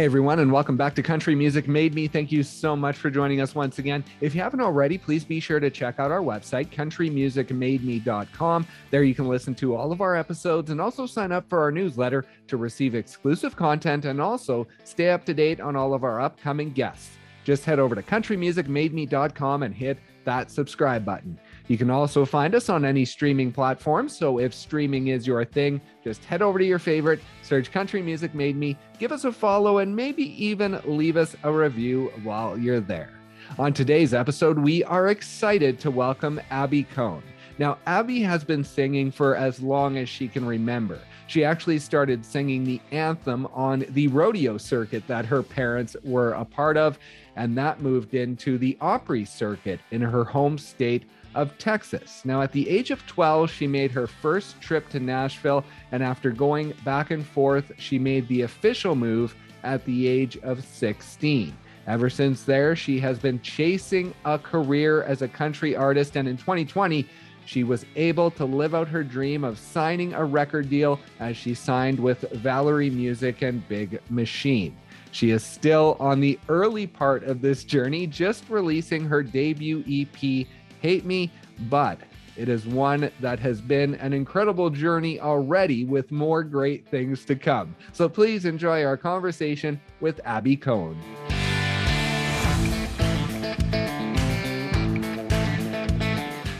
Hey everyone, and welcome back to Country Music Made Me. Thank you so much for joining us once again. If you haven't already, please be sure to check out our website, countrymusicmademe.com. There you can listen to all of our episodes and also sign up for our newsletter to receive exclusive content and also stay up to date on all of our upcoming guests. Just head over to countrymusicmademe.com and hit that subscribe button. You can also find us on any streaming platform. So if streaming is your thing, just head over to your favorite, search Country Music Made Me, give us a follow, and maybe even leave us a review while you're there. On today's episode, we are excited to welcome Abbey Cone. Now, Abby has been singing for as long as she can remember. She actually started singing the anthem on the rodeo circuit that her parents were a part of, and that moved into the Opry circuit in her home state of Texas. Now, at the age of 12, she made her first trip to Nashville, and after going back and forth, she made the official move at the age of 16. Ever since there, she has been chasing a career as a country artist, and in 2020, she was able to live out her dream of signing a record deal as she signed with Valory Music and Big Machine. She is still on the early part of this journey, just releasing her debut EP hate me, but it is one that has been an incredible journey already with more great things to come. So please enjoy our conversation with Abbey Cone.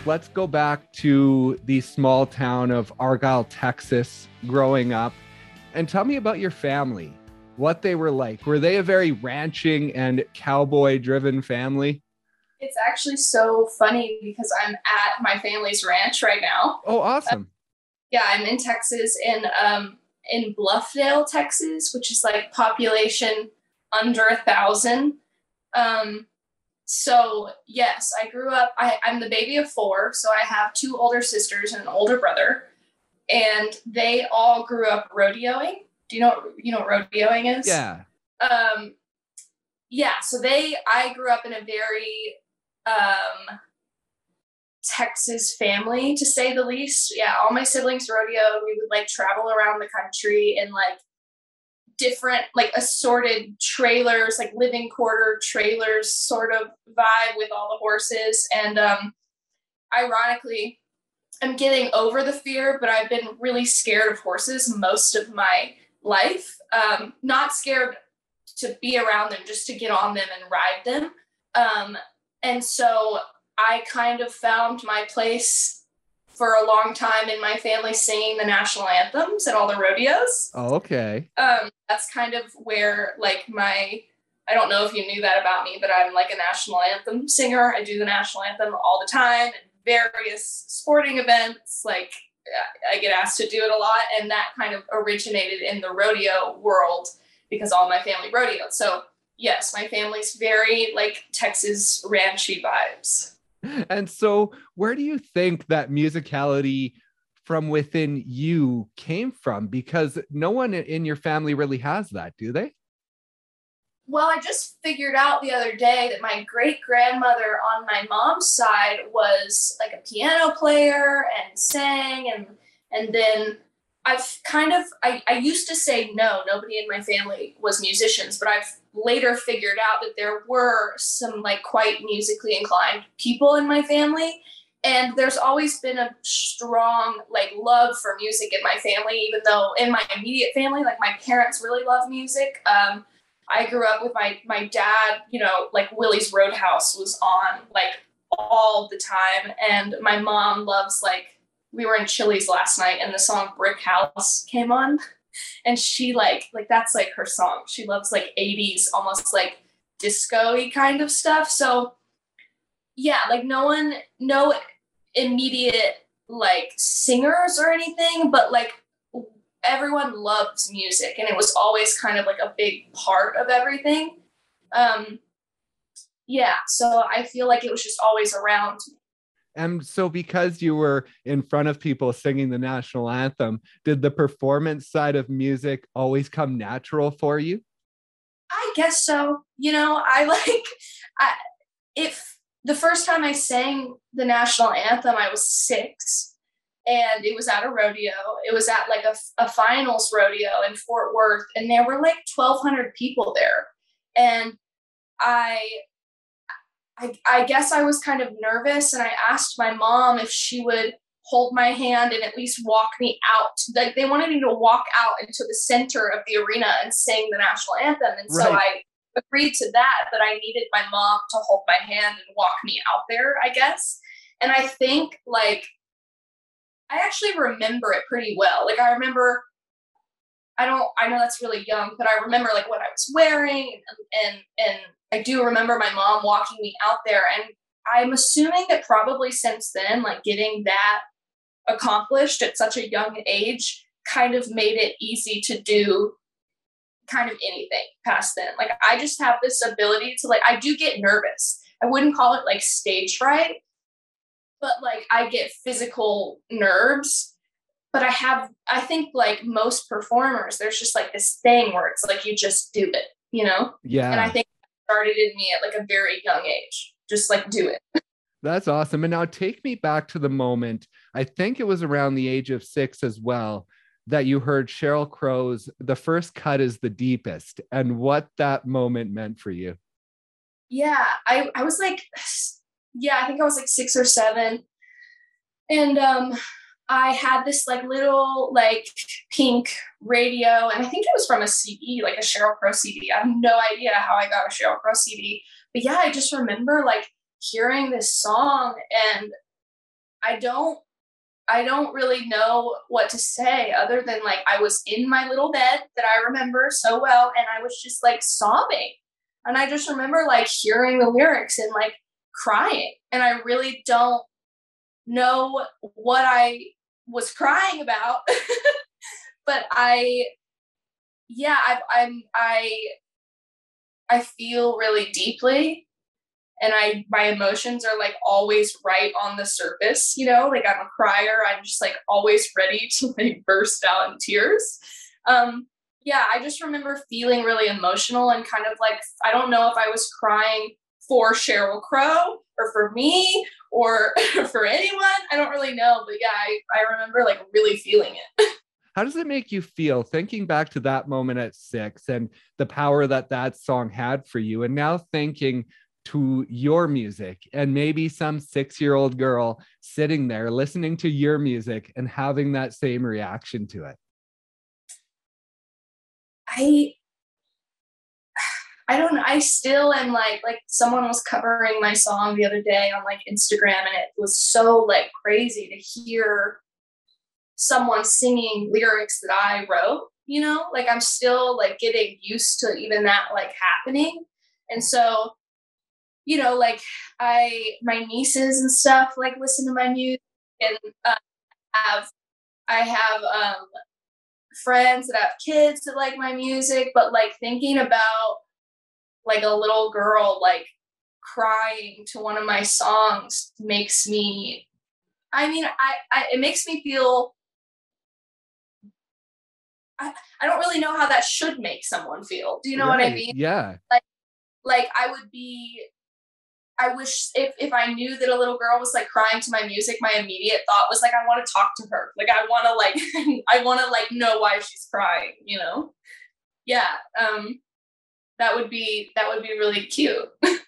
Let's go back to the small town of Argyle, Texas, growing up, and tell me about your family, what they were like. Were they a very ranching and cowboy driven family? It's actually so funny because I'm at my family's ranch right now. Oh, awesome. Uh, yeah, I'm in Texas in um in Bluffdale, Texas, which is like population under a thousand. Um so yes, I grew up I, I'm the baby of four, so I have two older sisters and an older brother. And they all grew up rodeoing. Do you know what, you know what rodeoing is? Yeah. Um yeah, so they I grew up in a very um, Texas family, to say the least. Yeah, all my siblings rodeo. We would like travel around the country in like different, like assorted trailers, like living quarter trailers sort of vibe with all the horses. And um, ironically, I'm getting over the fear, but I've been really scared of horses most of my life. Um, not scared to be around them, just to get on them and ride them. Um, and so I kind of found my place for a long time in my family singing the national anthems at all the rodeos. Oh, okay. Um, that's kind of where like my I don't know if you knew that about me, but I'm like a national anthem singer. I do the national anthem all the time at various sporting events. Like I get asked to do it a lot, and that kind of originated in the rodeo world because all my family rodeoed. So yes, my family's very like Texas ranchy vibes. And so, where do you think that musicality from within you came from? Because no one in your family really has that, do they? Well, I just figured out the other day that my great grandmother on my mom's side was like a piano player and sang and and then I've kind of I, I used to say no, nobody in my family was musicians, but I've later figured out that there were some like quite musically inclined people in my family. And there's always been a strong like love for music in my family, even though in my immediate family, like my parents really love music. Um, I grew up with my my dad, you know, like Willie's Roadhouse was on like all the time, and my mom loves like we were in Chili's last night and the song Brick House came on. And she like like that's like her song. She loves like 80s, almost like disco-y kind of stuff. So yeah, like no one, no immediate like singers or anything, but like everyone loves music and it was always kind of like a big part of everything. Um yeah, so I feel like it was just always around and so, because you were in front of people singing the national anthem, did the performance side of music always come natural for you? I guess so. You know, I like, I, if the first time I sang the national anthem, I was six. and it was at a rodeo. It was at like a, a finals rodeo in Fort Worth, and there were like 1,200 people there. And I, I, I guess I was kind of nervous, and I asked my mom if she would hold my hand and at least walk me out. Like they wanted me to walk out into the center of the arena and sing the national anthem, and so I agreed to that. But I needed my mom to hold my hand and walk me out there, I guess. And I think like I actually remember it pretty well. Like I remember I don't I know that's really young, but I remember like what I was wearing and and, and I do remember my mom walking me out there and I'm assuming that probably since then like getting that accomplished at such a young age kind of made it easy to do kind of anything past then. Like I just have this ability to like I do get nervous. I wouldn't call it like stage fright, but like I get physical nerves. But I have I think like most performers, there's just like this thing where it's like you just do it, you know? Yeah. And I think started in me at like a very young age. Just like do it. That's awesome. And now take me back to the moment. I think it was around the age of six as well that you heard Sheryl Crow's The First Cut is the Deepest and what that moment meant for you. Yeah, I, I was like, yeah, I think I was like six or seven. And um, I had this like little like pink radio, and I think it was from a CD, like a Sheryl Crow CD. I have no idea how I got a Sheryl Crow CD. But yeah, I just remember like hearing this song and I don't I don't really know what to say other than like I was in my little bed that I remember so well and I was just like sobbing. And I just remember like hearing the lyrics and like crying. And I really don't know what I was crying about. but I yeah, I I'm I I feel really deeply and I my emotions are like always right on the surface, you know, like I'm a crier, I'm just like always ready to like burst out in tears. Um yeah, I just remember feeling really emotional and kind of like I don't know if I was crying for Sheryl Crow or for me or for anyone. I don't really know, but yeah, I, I remember like really feeling it. How does it make you feel thinking back to that moment at six and the power that that song had for you? And now thinking to your music and maybe some six year old girl sitting there listening to your music and having that same reaction to it? I I don't I still am like like someone was covering my song the other day on like Instagram and it was so like crazy to hear someone singing lyrics that I wrote, you know? Like I'm still like getting used to even that like happening. And so you know, like I, my nieces and stuff, like listen to my music and uh, have, I have um, friends that have kids that like my music, but like thinking about like a little girl like crying to one of my songs makes me, I mean, I, I it makes me feel I, I don't really know how that should make someone feel. Do you know right. what I mean? Yeah. Like like I would be I wish if, if I knew that a little girl was like crying to my music, my immediate thought was like, I want to talk to her. Like I want to like, I want to like know why she's crying, you know? Yeah. Um, that would be, that would be really cute.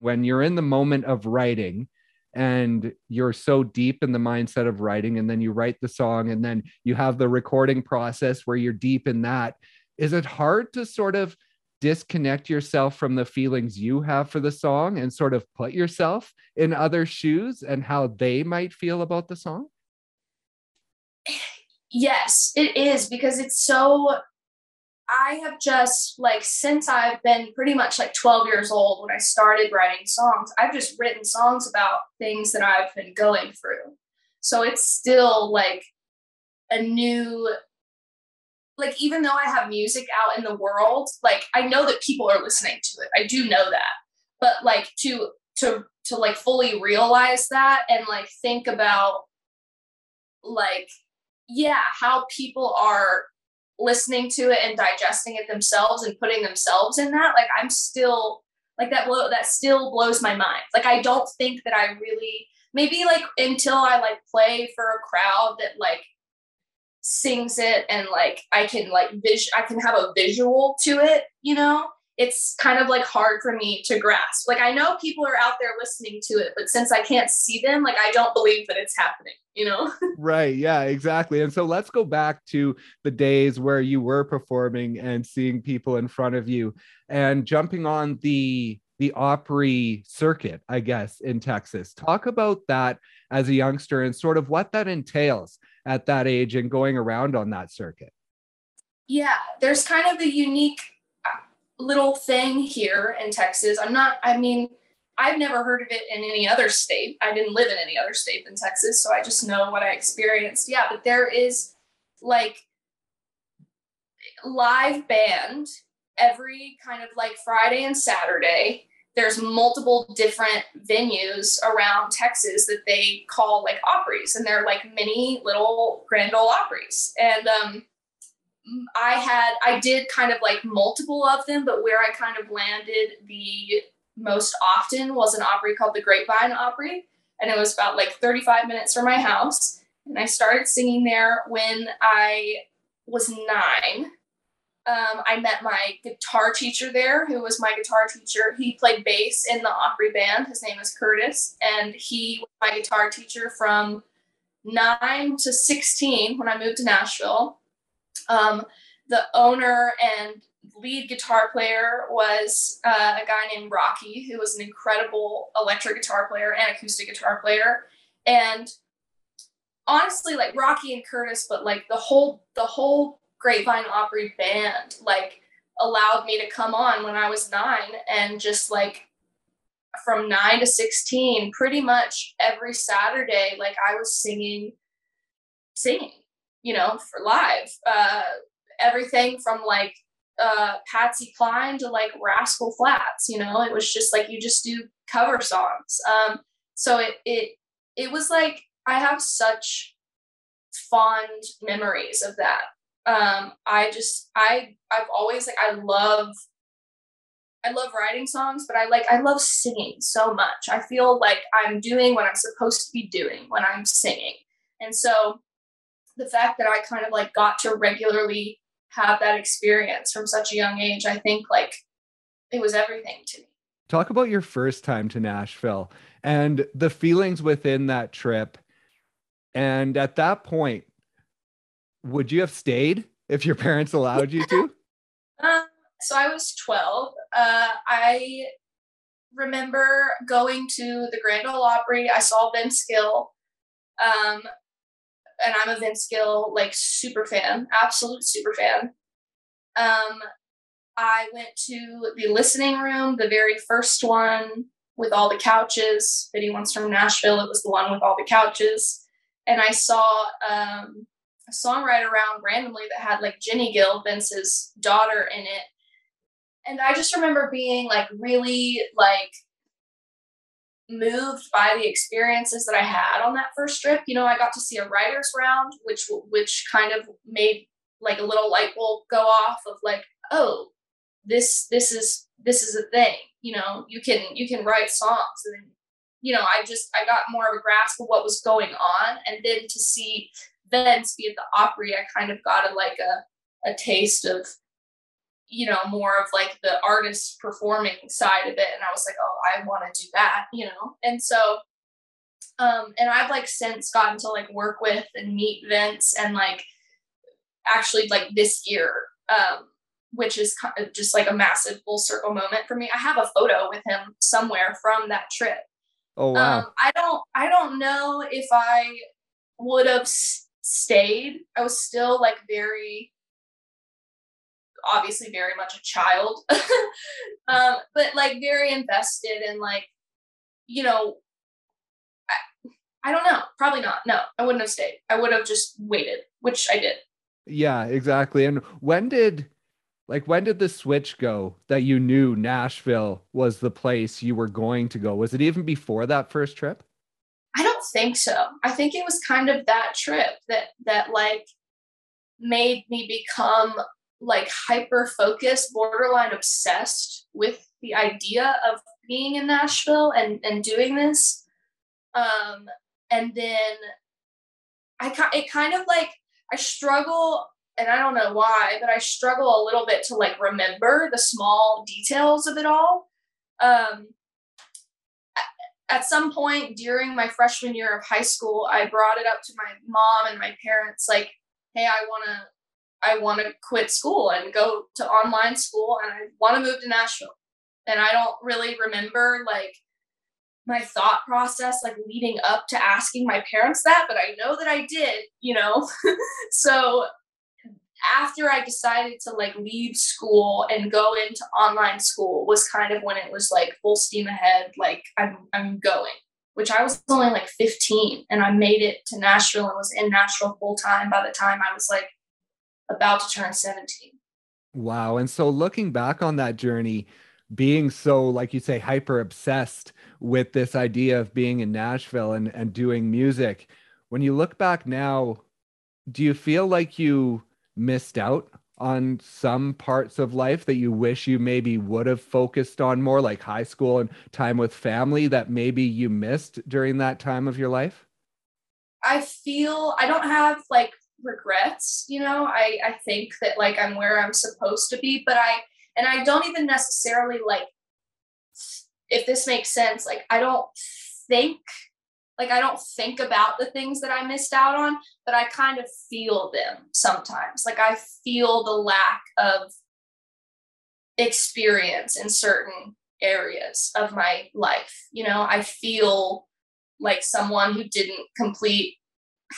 when you're in the moment of writing and you're so deep in the mindset of writing and then you write the song and then you have the recording process where you're deep in that, is it hard to sort of disconnect yourself from the feelings you have for the song and sort of put yourself in other shoes and how they might feel about the song? Yes, it is because it's so. I have just like since I've been pretty much like 12 years old when I started writing songs, I've just written songs about things that I've been going through. So it's still like a new like even though I have music out in the world, like I know that people are listening to it. I do know that. But like to to to like fully realize that and like think about like yeah, how people are listening to it and digesting it themselves and putting themselves in that, like I'm still like that blow that still blows my mind. Like I don't think that I really maybe like until I like play for a crowd that like sings it and like I can like vis I can have a visual to it, you know? It's kind of like hard for me to grasp. Like I know people are out there listening to it, but since I can't see them, like I don't believe that it's happening, you know? right. Yeah, exactly. And so let's go back to the days where you were performing and seeing people in front of you and jumping on the the Opry circuit, I guess, in Texas. Talk about that as a youngster and sort of what that entails at that age and going around on that circuit. Yeah, there's kind of a unique little thing here in Texas. I'm not, I mean, I've never heard of it in any other state. I didn't live in any other state than Texas, so I just know what I experienced. Yeah, but there is like live band every kind of like Friday and Saturday. There's multiple different venues around Texas that they call like Opry's, and they're like mini little Grand Ole Opry's. And um, I had, I did kind of like multiple of them, but where I kind of landed the most often was an Opry called the Grapevine Opry. And it was about like 35 minutes from my house. And I started singing there when I was nine um, I met my guitar teacher there, who was my guitar teacher. He played bass in the Opry band. His name is Curtis, and he was my guitar teacher from nine to 16 when I moved to Nashville. Um, the owner and lead guitar player was uh, a guy named Rocky, who was an incredible electric guitar player and acoustic guitar player. And honestly, like Rocky and Curtis, but like the whole the whole Grapevine Opry band like allowed me to come on when I was nine and just like from nine to 16, pretty much every Saturday, like I was singing, singing, you know, for live. Uh, everything from like uh, Patsy Cline to like Rascal Flatts, you know, it was just like you just do cover songs. Um, so it, it, it was like I have such fond memories of that um i just i i've always like i love i love writing songs but i like i love singing so much i feel like i'm doing what i'm supposed to be doing when i'm singing and so the fact that i kind of like got to regularly have that experience from such a young age i think like it was everything to me talk about your first time to nashville and the feelings within that trip and at that point would you have stayed if your parents allowed you to? um, so I was 12. Uh, I remember going to the Grand Ole Opry. I saw Vince Gill. Um, and I'm a Vince Gill like super fan, absolute super fan. Um, I went to the listening room, the very first one with all the couches. Biddy One's from Nashville. It was the one with all the couches. And I saw um, a songwriter around randomly that had like Jenny Gill, Vince's daughter, in it. And I just remember being like really like moved by the experiences that I had on that first trip. You know, I got to see a writers round, which which kind of made like a little light bulb go off of like, oh, this this is this is a thing. You know, you can you can write songs and you know, I just I got more of a grasp of what was going on, and then to see events, be at the Opry, I kind of got a like a a taste of you know more of like the artist performing side of it and i was like oh i want to do that you know? And so um and i've like since gotten to like work with and meet vince and like actually like this year um which is kind of just like a massive full circle moment for me i have a photo with him somewhere from that trip. Oh wow. Um, i don't i don't know if i would have stayed, I was still like very obviously very much a child um, but like very invested and like you know I, I don't know probably not no i wouldn't have stayed i would have just waited which i did yeah exactly and when did like when did the switch go that you knew nashville was the place you were going to go was it even before that first trip I don't think so. I think it was kind of that trip that that like made me become like hyper focused, borderline obsessed with the idea of being in Nashville and and doing this. Um, and then I it kind of like I struggle and I don't know why, but I struggle a little bit to like remember the small details of it all. Um, at some point during my freshman year of high school, I brought it up to my mom and my parents, like, "Hey, I want to, I want to quit school and go to online school, and I want to move to Nashville." And I don't really remember like my thought process like leading up to asking my parents that, but I know that I did, you know. so after I decided to like leave school and go into online school was kind of when it was like full steam ahead, like I'm I'm going. Which I was only like 15 and I made it to Nashville and was in Nashville full time by the time I was like about to turn 17. Wow. And so looking back on that journey, being so, like you say, hyper obsessed with this idea of being in Nashville and, and doing music, when you look back now, do you feel like you missed out on some parts of life that you wish you maybe would have focused on more, like high school and time with family that maybe you missed during that time of your life? I feel I don't have like regrets, you know. I I think that like I'm where I'm supposed to be, but I and I don't even necessarily like if this makes sense, like I don't think like I don't think about the things that I missed out on, but I kind of feel them sometimes. Like I feel the lack of experience in certain areas of my life. You know, I feel like someone who didn't complete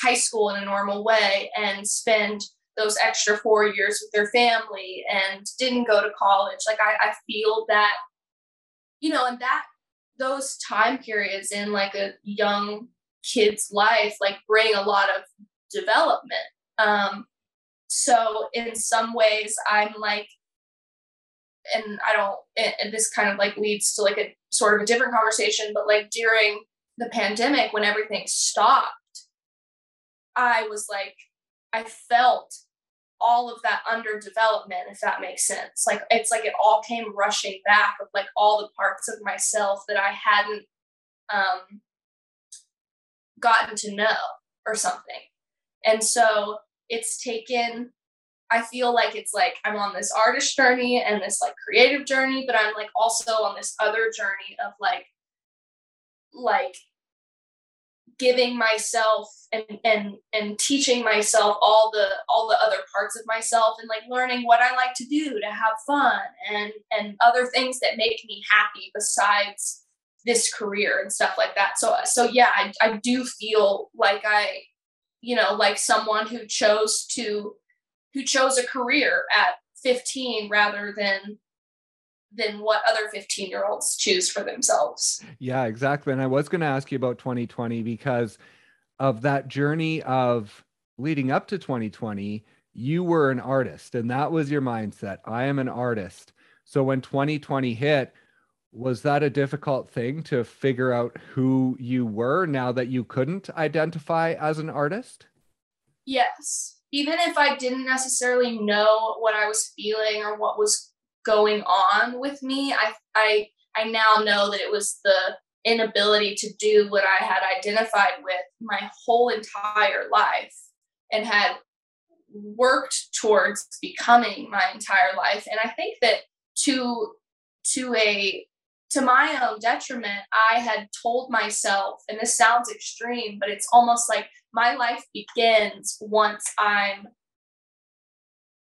high school in a normal way and spend those extra four years with their family and didn't go to college. Like I, I feel that, you know, and that those time periods in like a young kid's life like bring a lot of development um so in some ways i'm like and i don't and this kind of like leads to like a sort of a different conversation but like during the pandemic when everything stopped i was like i felt all of that underdevelopment, if that makes sense. Like it's like it all came rushing back of like all the parts of myself that I hadn't um, gotten to know or something. And so it's taken, I feel like it's like I'm on this artist journey and this like creative journey, but I'm like also on this other journey of like, like giving myself and and and teaching myself all the all the other parts of myself and like learning what I like to do to have fun and and other things that make me happy besides this career and stuff like that. So so yeah, I, I do feel like I you know like someone who chose to who chose a career at 15 rather than than what other 15 year olds choose for themselves. Yeah, exactly. And I was going to ask you about 2020 because of that journey of leading up to 2020. You were an artist, and that was your mindset. I am an artist. So when 2020 hit, was that a difficult thing to figure out who you were now that you couldn't identify as an artist? Yes. Even if I didn't necessarily know what I was feeling or what was going on with me. I I I now know that it was the inability to do what I had identified with my whole entire life and had worked towards becoming my entire life. And I think that to to a to my own detriment, I had told myself, and this sounds extreme, but it's almost like my life begins once I'm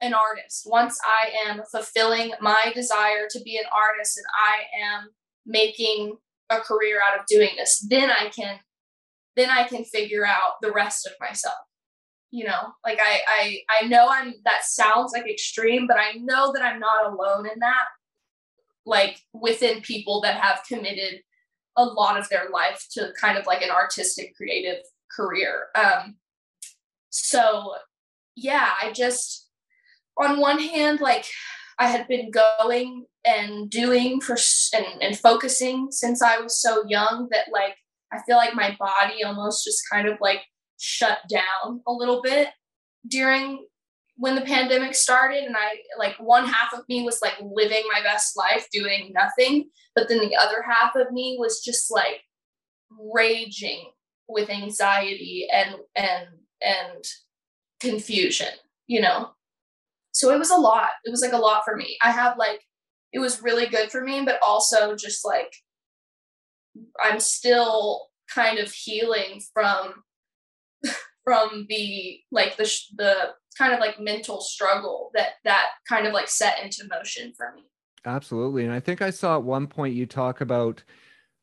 an artist, once I am fulfilling my desire to be an artist and I am making a career out of doing this, then I can then I can figure out the rest of myself. You know, like I I I know I'm that sounds like extreme, but I know that I'm not alone in that. Like within people that have committed a lot of their life to kind of like an artistic creative career. Um so yeah, I just on one hand, like I had been going and doing for and, and focusing since I was so young that like I feel like my body almost just kind of like shut down a little bit during when the pandemic started and I like one half of me was like living my best life doing nothing but then the other half of me was just like raging with anxiety and and and confusion, you know. So it was a lot. It was like a lot for me. I have like it was really good for me, but also just like I'm still kind of healing from from the like the the kind of like mental struggle that that kind of like set into motion for me. Absolutely. And I think I saw at one point you talk about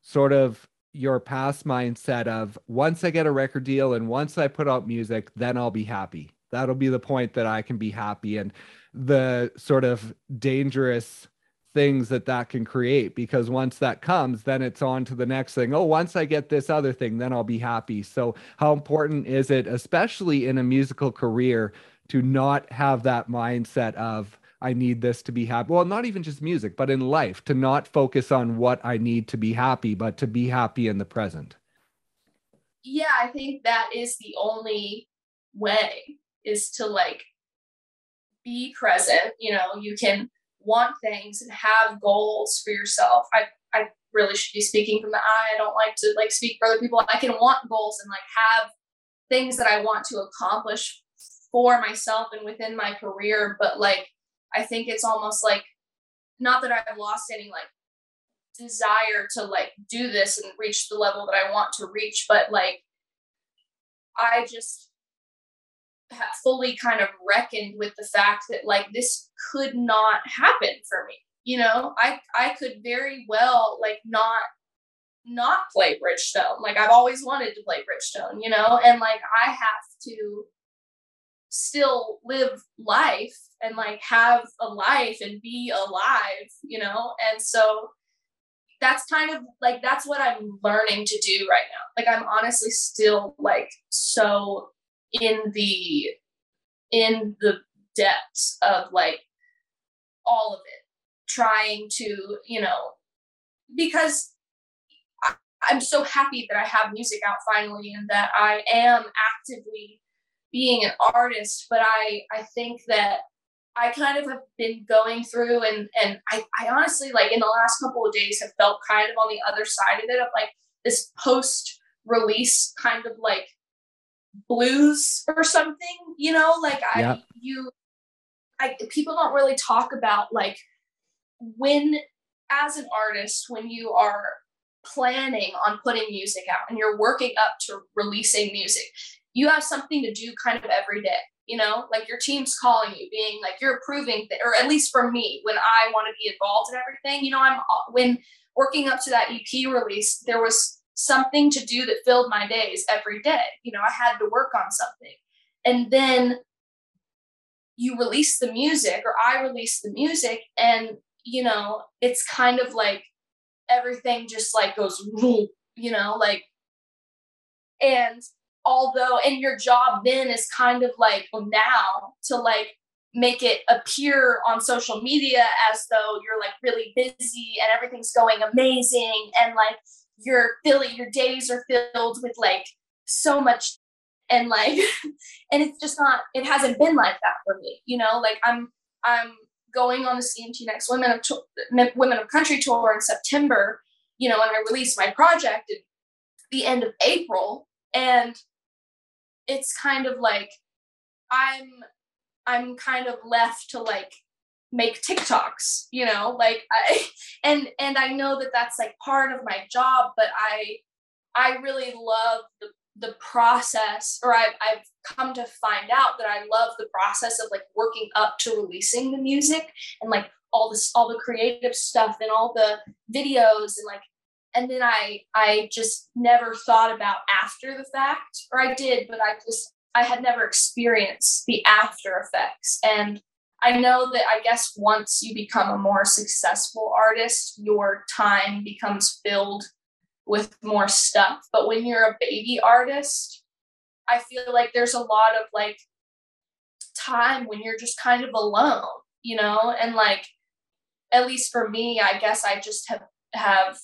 sort of your past mindset of once I get a record deal and once I put out music, then I'll be happy. That'll be the point that I can be happy. And the sort of dangerous things that that can create because once that comes then it's on to the next thing oh once i get this other thing then i'll be happy so how important is it especially in a musical career to not have that mindset of I need this to be happy. Well, not even just music, but in life, to not focus on what I need to be happy, but to be happy in the present. Yeah, I think that is the only way is to like be present. You know, you can want things and have goals for yourself. I, I really should be speaking from the eye. I don't like to like speak for other people. I can want goals and like have things that I want to accomplish for myself and within my career, but like I think it's almost like not that I've lost any like desire to like do this and reach the level that I want to reach, but like I just fully kind of reckoned with the fact that like this could not happen for me. You know, I I could very well like not not play Bridgestone. Like I've always wanted to play Bridgestone, you know, and like I have to still live life and like have a life and be alive, you know? And so that's kind of like that's what I'm learning to do right now. Like I'm honestly still like so in the in the depths of like all of it trying to, you know, because I'm so happy that I have music out finally and that I am actively being an artist, but I I think that I kind of have been going through and and I, I honestly like in the last couple of days have felt kind of on the other side of it of like this post release kind of like blues or something, you know, like I yeah. you I people don't really talk about like when as an artist when you are planning on putting music out and you're working up to releasing music you have something to do kind of every day you know like your team's calling you being like you're approving th- or at least for me when i want to be involved in everything you know i'm uh, when working up to that ep release there was something to do that filled my days every day. You know i had to work on something. And then you release the music or i release the music and you know it's kind of like everything just like goes you know like and although and your job then is kind of like now to like make it appear on social media as though you're like really busy and everything's going amazing and like you're filling your days are filled with like so much and like and it's just not it hasn't been like that for me you know? Like i'm i'm going on the cmt next women of women of country tour in september you know and i released my project at the end of april and it's kind of like I'm I'm kind of left to like make TikToks, you know, like I and and I know that that's like part of my job, but I I really love the the process or I've, I've come to find out that I love the process of like working up to releasing the music and like all this all the creative stuff and all the videos and like and then i i just never thought about after the fact or i did but i just i had never experienced the after effects. And i know that i guess once you become a more successful artist your time becomes filled with more stuff but when you're a baby artist i feel like there's a lot of like time when you're just kind of alone you know and like at least for me i guess i just have have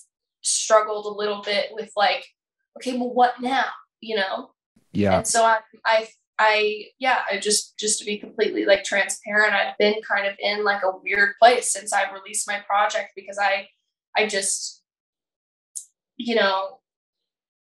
struggled a little bit with like, okay, well, what now? You know? Yeah. And so I, I, I, yeah, I just, just to be completely like transparent, I've been kind of in like a weird place since I released my project because I, I just, you know,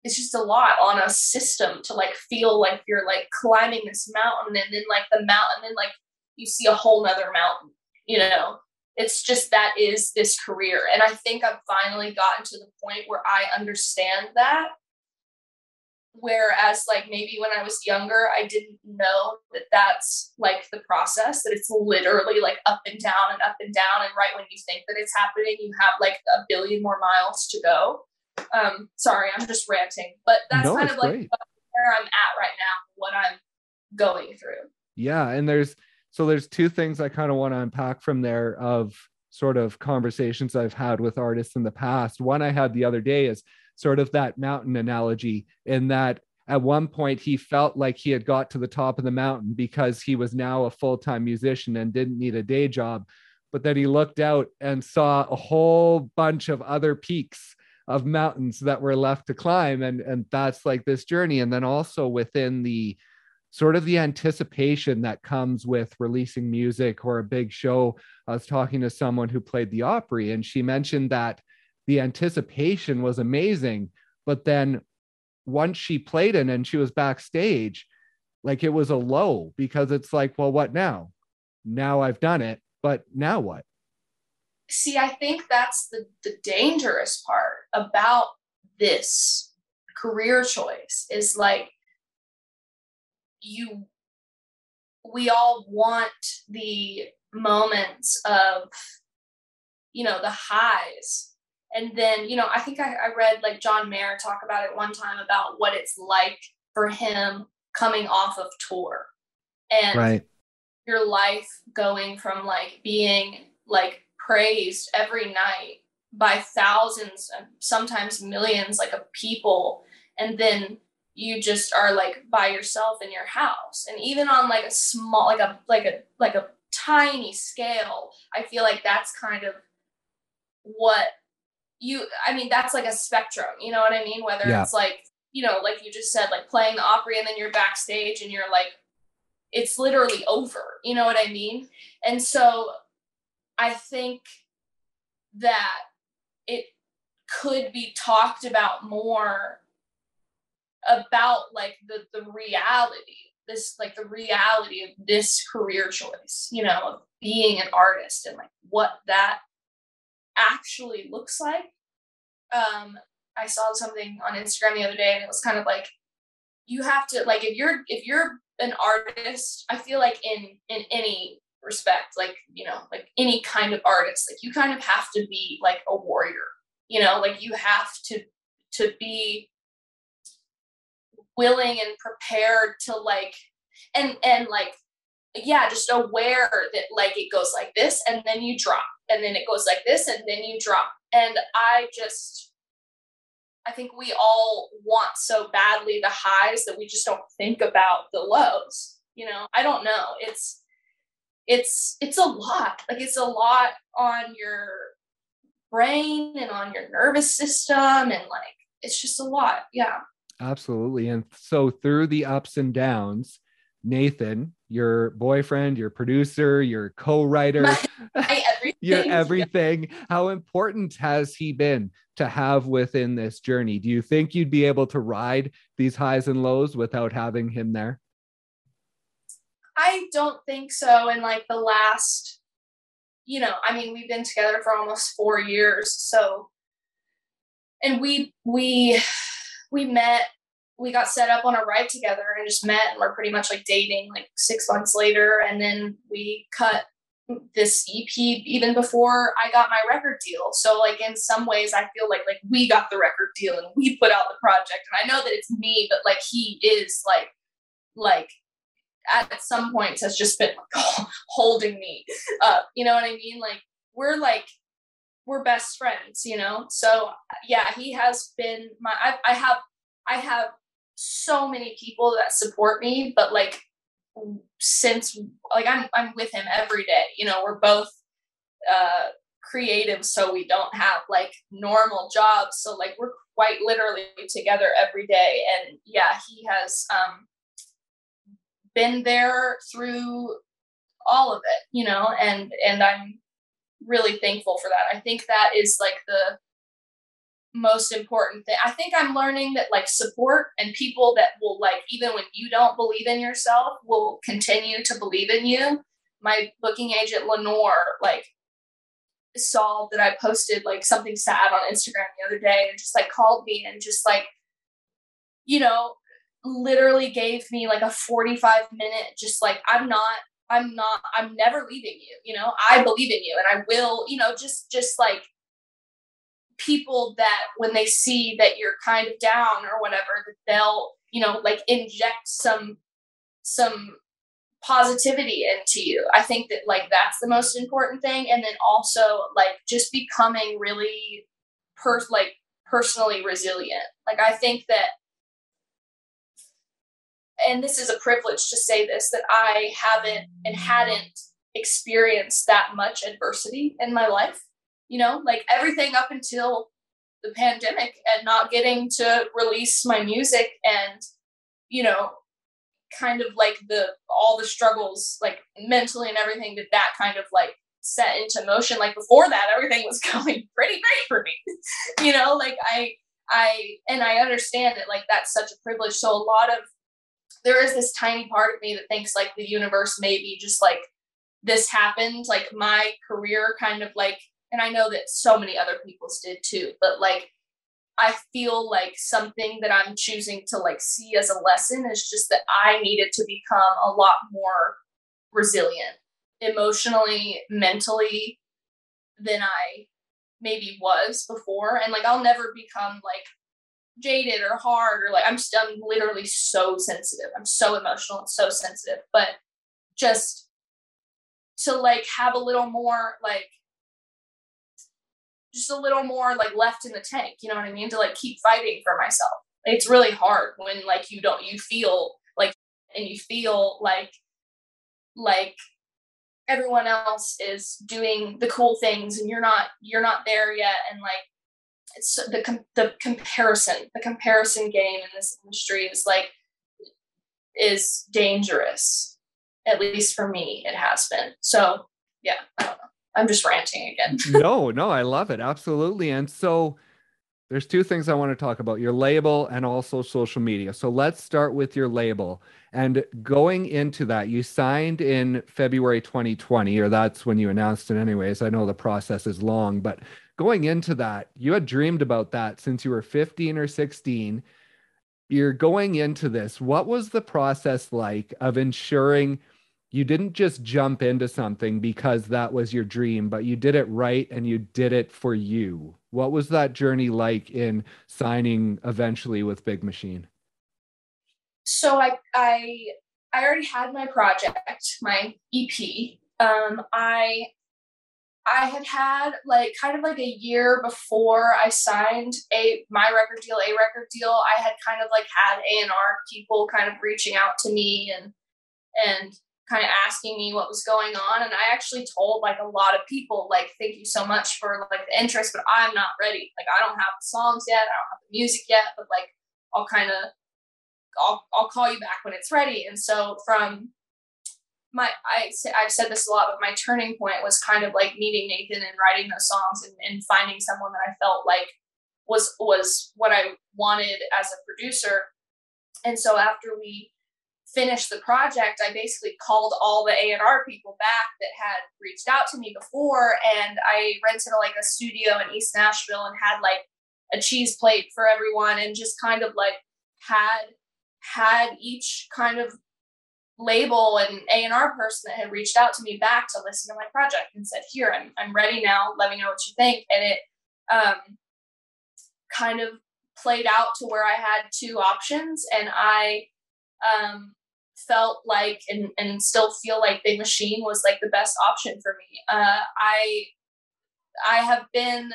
it's just a lot on a system to like feel like you're like climbing this mountain and then like the mountain and then like you see a whole nother mountain you know? It's just that is this career and i think i've finally gotten to the point where i understand that whereas like maybe when i was younger i didn't know that that's like the process that it's literally like up and down and up and down. And right when you think that it's happening you have like a billion more miles to go. Um sorry i'm just ranting. But that's no, kind of like great. where i'm at right now what i'm going through. Yeah and there's so there's two things i kind of want to unpack from there of sort of conversations i've had with artists in the past. One i had the other day is sort of that mountain analogy in that at one point he felt like he had got to the top of the mountain because he was now a full-time musician and didn't need a day job. But then he looked out and saw a whole bunch of other peaks of mountains that were left to climb. And and that's like this journey. And then also within the sort of the anticipation that comes with releasing music or a big show. I was talking to someone who played the opry and she mentioned that the anticipation was amazing but then once she played it and she was backstage like it was a low because it's like well what now? Now i've done it but now what? See i think that's the the dangerous part about this career choice is like you we all want the moments of you know the highs and then you know i think I, I read like john mayer talk about it one time about what it's like for him coming off of tour and right. your life going from like being like praised every night by thousands and sometimes millions like of people and then you just are like by yourself in your house and even on like a small like a like a like a tiny scale i feel like that's kind of what you i mean that's like a spectrum you know what i mean whether yeah. it's like you know like you just said like playing the opry and then you're backstage and you're like it's literally over you know what i mean and so I think that it could be talked about more about like the the reality this like the reality of this career choice you know of being an artist and like what that actually looks like. Um i saw something on instagram the other day and it was kind of like you have to like if you're if you're an artist i feel like in in any respect like you know like any kind of artist like you kind of have to be like a warrior you know like you have to to be willing and prepared to like and and like yeah just aware that like it goes like this and then you drop and then it goes like this and then you drop. And i just i think we all want so badly the highs that we just don't think about the lows you know? I don't know. It's it's it's a lot. Like it's a lot on your brain and on your nervous system and like it's just a lot. Yeah. Absolutely. And so through the ups and downs nathan your boyfriend your producer your co-writer my, my everything. your everything how important has he been to have within this journey do you think you'd be able to ride these highs and lows without having him there I don't think so. In like the last, you know, I mean, we've been together for almost four years. So, and we, we, we met, we got set up on a ride together and just met and we're pretty much like dating like six months later. And then we cut this EP even before I got my record deal. So like in some ways I feel like like we got the record deal and we put out the project. And I know that it's me, but like he is like like at some points has just been like holding me up. You know what I mean? Like we're like we're best friends, you know. So yeah, he has been my. I, I have I have so many people that support me, but like since like I'm I'm with him every day. You know, we're both uh creative so we don't have like normal jobs so like we're quite literally together every day and yeah he has um been there through all of it, you know, and and I'm really thankful for that. I think that is like the most important thing. I think I'm learning that like support and people that will like even when you don't believe in yourself will continue to believe in you. My booking agent Lenore like saw that I posted like something sad on Instagram the other day and just like called me and just like you know literally gave me like a 45 minute just like I'm not I'm not I'm never leaving you, you know. I believe in you and I will, you know, just just like people that when they see that you're kind of down or whatever that they'll you know like inject some some positivity into you. I think that like that's the most important thing. And then also like just becoming really per like personally resilient. Like i think that and this is a privilege to say this that i haven't and hadn't experienced that much adversity in my life you know, like everything up until the pandemic and not getting to release my music and, you know, kind of like the all the struggles like mentally and everything that that kind of like set into motion. Like before that everything was going pretty great for me. You know like i i and i understand that like that's such a privilege. So a lot of there is this tiny part of me that thinks like the universe maybe just like this happened. Like my career kind of like and I know that so many other people's did too, but like I feel like something that I'm choosing to like see as a lesson is just that I needed to become a lot more resilient emotionally, mentally than I maybe was before. And like I'll never become like jaded or hard or like I'm just I'm literally so sensitive. I'm so emotional and so sensitive. But just to like have a little more like just a little more like left in the tank you know what i mean? To like keep fighting for myself. It's really hard when like you don't you feel like and you feel like like everyone else is doing the cool things and you're not you're not there yet. And like it's the com- the comparison the comparison game in this industry is like is dangerous at least for me it has been. So yeah i don't know I'm just ranting again. no, no, I love it. Absolutely. And so there's two things I want to talk about your label and also social media. So let's start with your label. And going into that, you signed in February 2020, or that's when you announced it, anyways. I know the process is long, but going into that, you had dreamed about that since you were 15 or 16. You're going into this. What was the process like of ensuring? You didn't just jump into something because that was your dream, but you did it right and you did it for you. What was that journey like in signing eventually with Big Machine? So I I I already had my project, my EP. Um, I I had had like kind of like a year before I signed a my record deal, a record deal. I had kind of like had A and R people kind of reaching out to me and and kind of asking me what was going on and i actually told like a lot of people like thank you so much for like the interest but i'm not ready. Like i don't have the songs yet i don't have the music yet but like i'll kind of I'll, I'll call you back when it's ready. And so from my I, i've said this a lot but my turning point was kind of like meeting nathan and writing those songs and, and finding someone that i felt like was was what i wanted as a producer. And so after we finished the project, I basically called all the A&R people back that had reached out to me before and I rented like a studio in East Nashville and had like a cheese plate for everyone and just kind of like had had each kind of label and A&R person that had reached out to me back to listen to my project and said, "Here, I'm I'm ready now. Let me know what you think." And it um kind of played out to where I had two options and I um felt like and, and still feel like Big Machine was like the best option for me. Uh, I I have been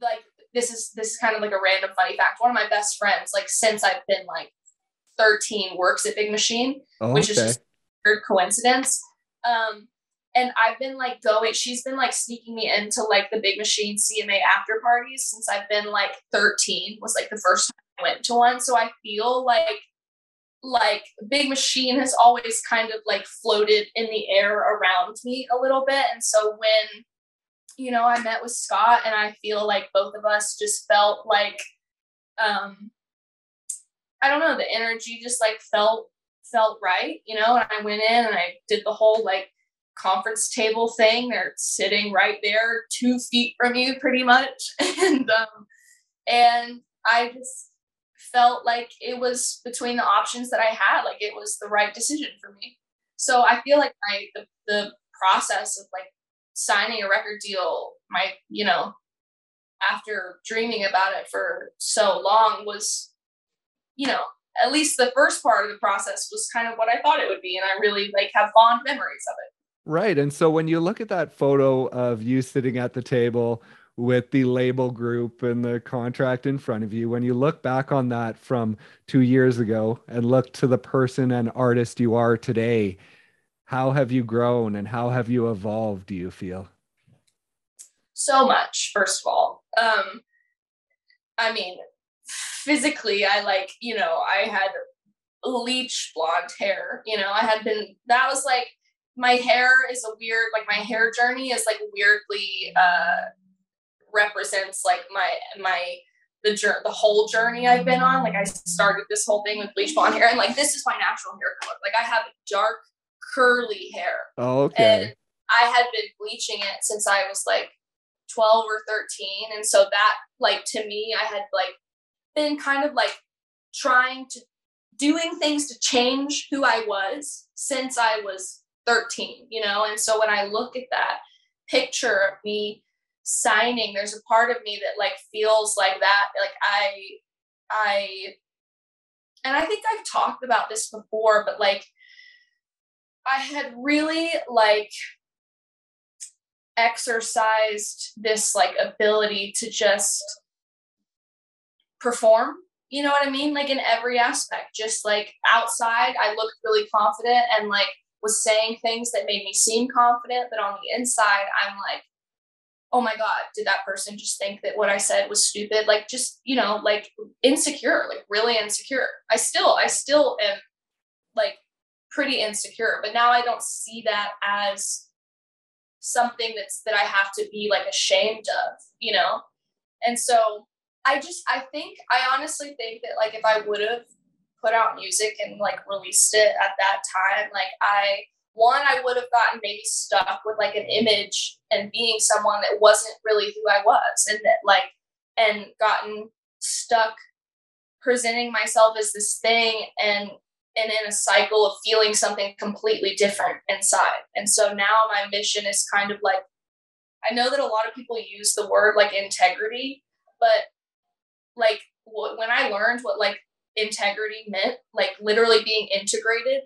like this is this is kind of like a random funny fact. One of my best friends, like since I've been like 13, works at Big Machine, oh, which okay. is just weird coincidence. Um, and I've been like going, she's been like sneaking me into like the Big Machine CMA after parties since I've been like 13 was like the first time I went to one. So I feel like like big machine has always kind of like floated in the air around me a little bit and so when you know, I met with Scott and I feel like both of us just felt like um I don't know, the energy just like felt felt right, you know, and I went in and I did the whole like conference table thing. They're sitting right there, two feet from you pretty much. and um and I just felt like it was between the options that I had, like it was the right decision for me. So I feel like my the, the process of like signing a record deal, my you know, after dreaming about it for so long was, you know, at least the first part of the process was kind of what I thought it would be, and I really like have fond memories of it. Right. And so when you look at that photo of you sitting at the table with the label group and the contract in front of you, when you look back on that from two years ago and look to the person and artist you are today, how have you grown and how have you evolved, do you feel? So much, first of all. Um, I mean, physically, I like, you know, I had bleach blonde hair, you know, I had been, that was like, my hair is a weird, like my hair journey is like weirdly, uh, represents like my my the journey the whole journey I've been on. Like I started this whole thing with bleach blonde hair, and like this is my natural hair color. Like I have dark curly hair. Oh, okay. And I had been bleaching it since I was like 12 or 13, and so that like to me, I had like been kind of like trying to doing things to change who I was since I was 13, you know. And so when I look at that picture of me signing there's a part of me that like feels like that like i i and i think i've talked about this before but like i had really like exercised this like ability to just perform you know what i mean? Like in every aspect just like outside i looked really confident and like was saying things that made me seem confident but on the inside i'm like oh my god did that person just think that what i said was stupid? Like just you know like insecure like really insecure. I still i still am like pretty insecure but now i don't see that as something that's that i have to be like ashamed of you know? And so i just i think i honestly think that like if i would have put out music and like released it at that time like i one, I would have gotten maybe stuck with like an image and being someone that wasn't really who I was, and that like, and gotten stuck presenting myself as this thing and and in a cycle of feeling something completely different inside. And so now my mission is kind of like I know that a lot of people use the word like integrity, but like when I learned what like integrity meant, like literally being integrated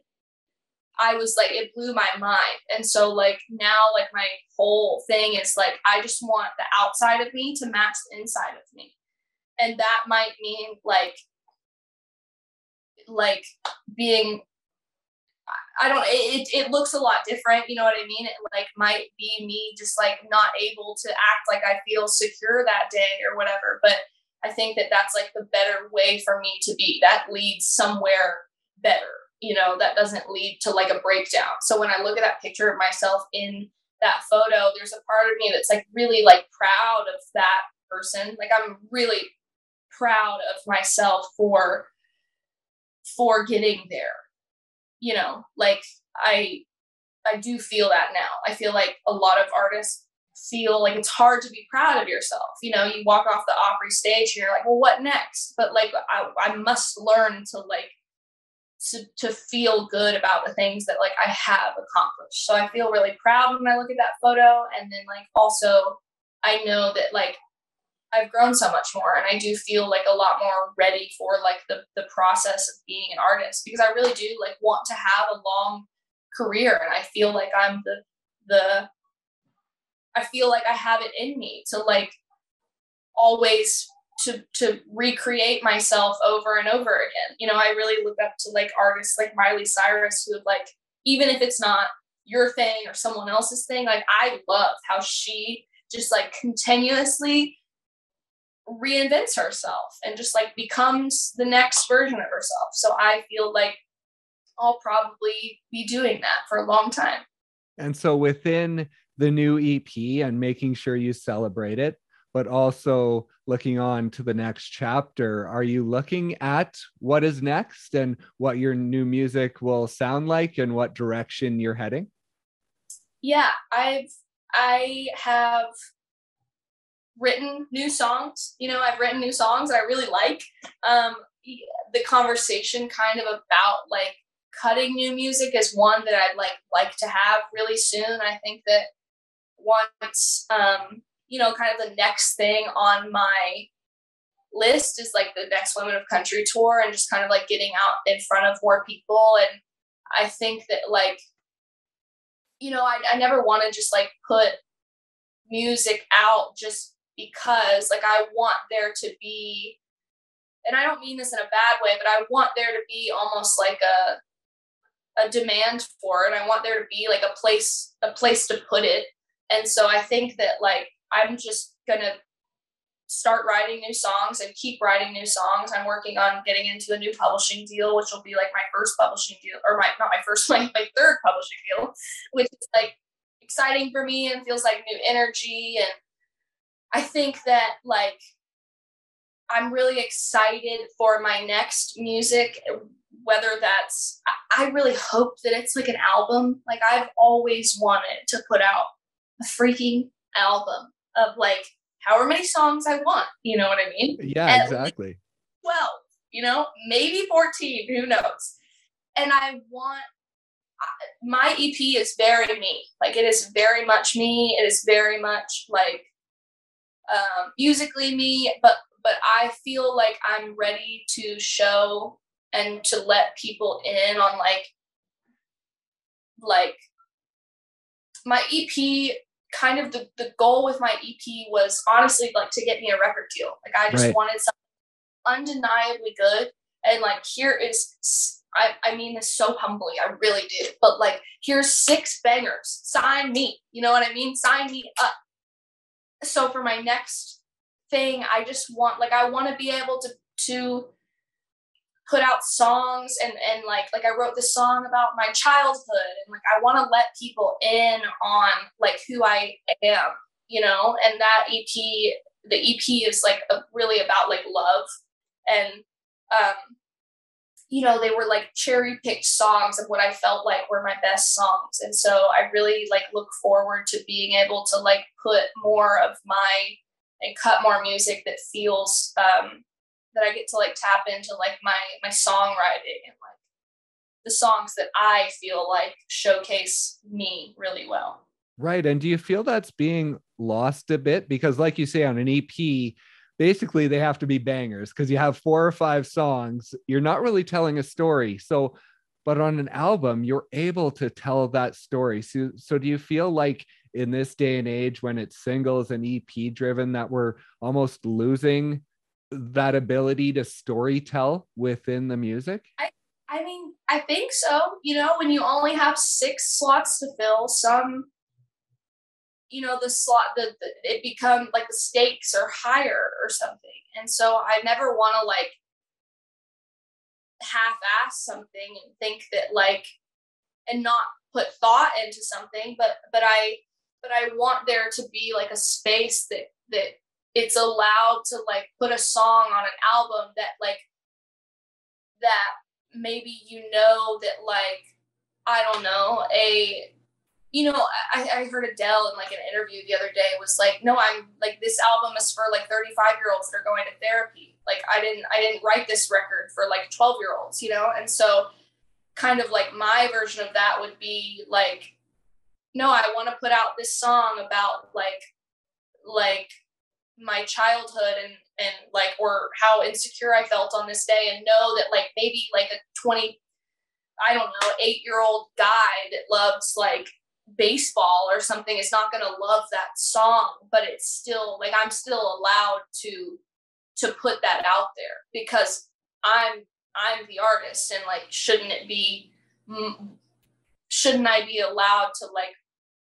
I was like, it blew my mind. And so, like, now, like, my whole thing is like, I just want the outside of me to match the inside of me. And that might mean like, like being, I don't, it, it looks a lot different. You know what I mean? It like might be me just like not able to act like I feel secure that day or whatever. But I think that that's like the better way for me to be. That leads somewhere better you know, that doesn't lead to like a breakdown. So when I look at that picture of myself in that photo, there's a part of me that's like really like proud of that person. Like I'm really proud of myself for for getting there. You know, like I I do feel that now. I feel like a lot of artists feel like it's hard to be proud of yourself. You know, you walk off the Opry stage and you're like, well, what next? But like I, I must learn to like to, to feel good about the things that like I have accomplished. So I feel really proud when I look at that photo. And then like also I know that like I've grown so much more and I do feel like a lot more ready for like the the process of being an artist because I really do like want to have a long career and I feel like I'm the the I feel like I have it in me to like always to to recreate myself over and over again. You know, I really look up to like artists like Miley Cyrus who have like even if it's not your thing or someone else's thing, like I love how she just like continuously reinvents herself and just like becomes the next version of herself. So I feel like I'll probably be doing that for a long time. And so within the new EP and making sure you celebrate it, but also looking on to the next chapter. Are you looking at what is next and what your new music will sound like and what direction you're heading? Yeah, I've I have written new songs. You know, I've written new songs I really like. Um, the conversation kind of about like cutting new music is one that I'd like like to have really soon. I think that once um, you know, kind of the next thing on my list is like the next Women of Country tour and just kind of like getting out in front of more people. And I think that like, you know, I, I never want to just like put music out just because like I want there to be and I don't mean this in a bad way, but I want there to be almost like a a demand for it. I want there to be like a place a place to put it. And so I think that like I'm just gonna start writing new songs and keep writing new songs. I'm working on getting into a new publishing deal, which will be like my first publishing deal, or my not my first, my, my third publishing deal, which is like exciting for me and feels like new energy. And I think that like I'm really excited for my next music, whether that's I really hope that it's like an album. Like I've always wanted to put out a freaking album of like however many songs I want. You know what I mean? Yeah, At exactly. 12, you know, maybe 14, who knows? And I want my EP is very me. Like it is very much me. It is very much like um, musically me, but but I feel like I'm ready to show and to let people in on like like my EP kind of the, the goal with my EP was honestly like to get me a record deal. Like I just right. wanted something undeniably good. And like here is I, I mean this so humbly, I really do. But like here's six bangers. Sign me. You know what I mean? Sign me up. So for my next thing, I just want like I want to be able to to put out songs and and like like I wrote this song about my childhood and like I want to let people in on like who I am, you know, and that EP the EP is like a, really about like love. And um you know they were like cherry picked songs of what I felt like were my best songs. And so I really like look forward to being able to like put more of my and cut more music that feels um that I get to like tap into like my my songwriting and like the songs that I feel like showcase me really well. Right. And do you feel that's being lost a bit? Because, like you say, on an EP, basically they have to be bangers because you have four or five songs. You're not really telling a story. So, but on an album, you're able to tell that story. So, so do you feel like in this day and age when it's singles and EP driven that we're almost losing that ability to story tell within the music? I, I mean, I think so. You know, when you only have six slots to fill, some, you know, the slot, the it become like the stakes are higher or something. And so I never want to like half-ass something and think that like, and not put thought into something, but but I but I want there to be like a space that that it's allowed to like put a song on an album that like that maybe you know that like I don't know a you know I, I heard Adele in like an interview the other day was like no I'm like this album is for like 35 year olds that are going to therapy. Like I didn't I didn't write this record for like 12 year olds you know? And so kind of like my version of that would be like no I want to put out this song about like like my childhood and and like or how insecure I felt on this day and know that like maybe like a 20 I don't know 8 year old guy that loves like baseball or something is not going to love that song but it's still like I'm still allowed to to put that out there because I'm I'm the artist and like shouldn't it be shouldn't I be allowed to like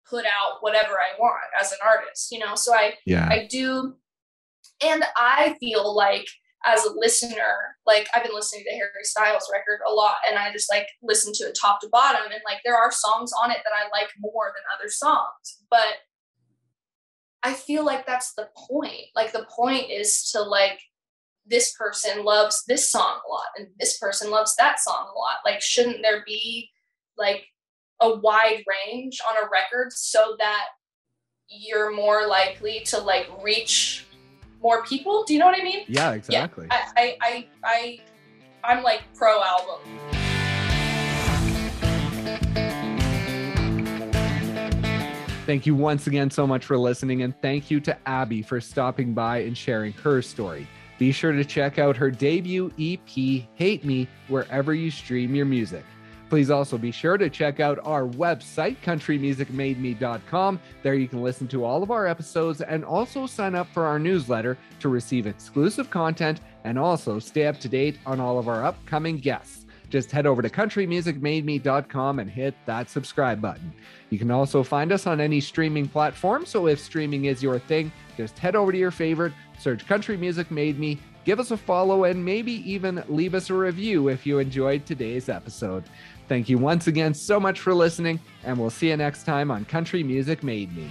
put out whatever I want as an artist, you know? So I, yeah. I do. And I feel like as a listener, like I've been listening to Harry Styles record a lot and I just like listen to it top to bottom and like there are songs on it that I like more than other songs. But I feel like that's the point. Like the point is to like this person loves this song a lot and this person loves that song a lot. Like shouldn't there be like a wide range on a record so that you're more likely to like reach more people. Do you know what I mean? Yeah, exactly. Yeah, I, I, I, I, am like pro album. Thank you once again so much for listening, and thank you to Abbey for stopping by and sharing her story. Be sure to check out her debut EP, Hate Me, wherever you stream your music. Please also be sure to check out our website, countrymusicmademe.com. There you can listen to all of our episodes and also sign up for our newsletter to receive exclusive content and also stay up to date on all of our upcoming guests. Just head over to countrymusicmademe.com and hit that subscribe button. You can also find us on any streaming platform, so if streaming is your thing, just head over to your favorite, search Country Music Made Me, give us a follow, and maybe even leave us a review if you enjoyed today's episode. Thank you once again so much for listening, and we'll see you next time on Country Music Made Me.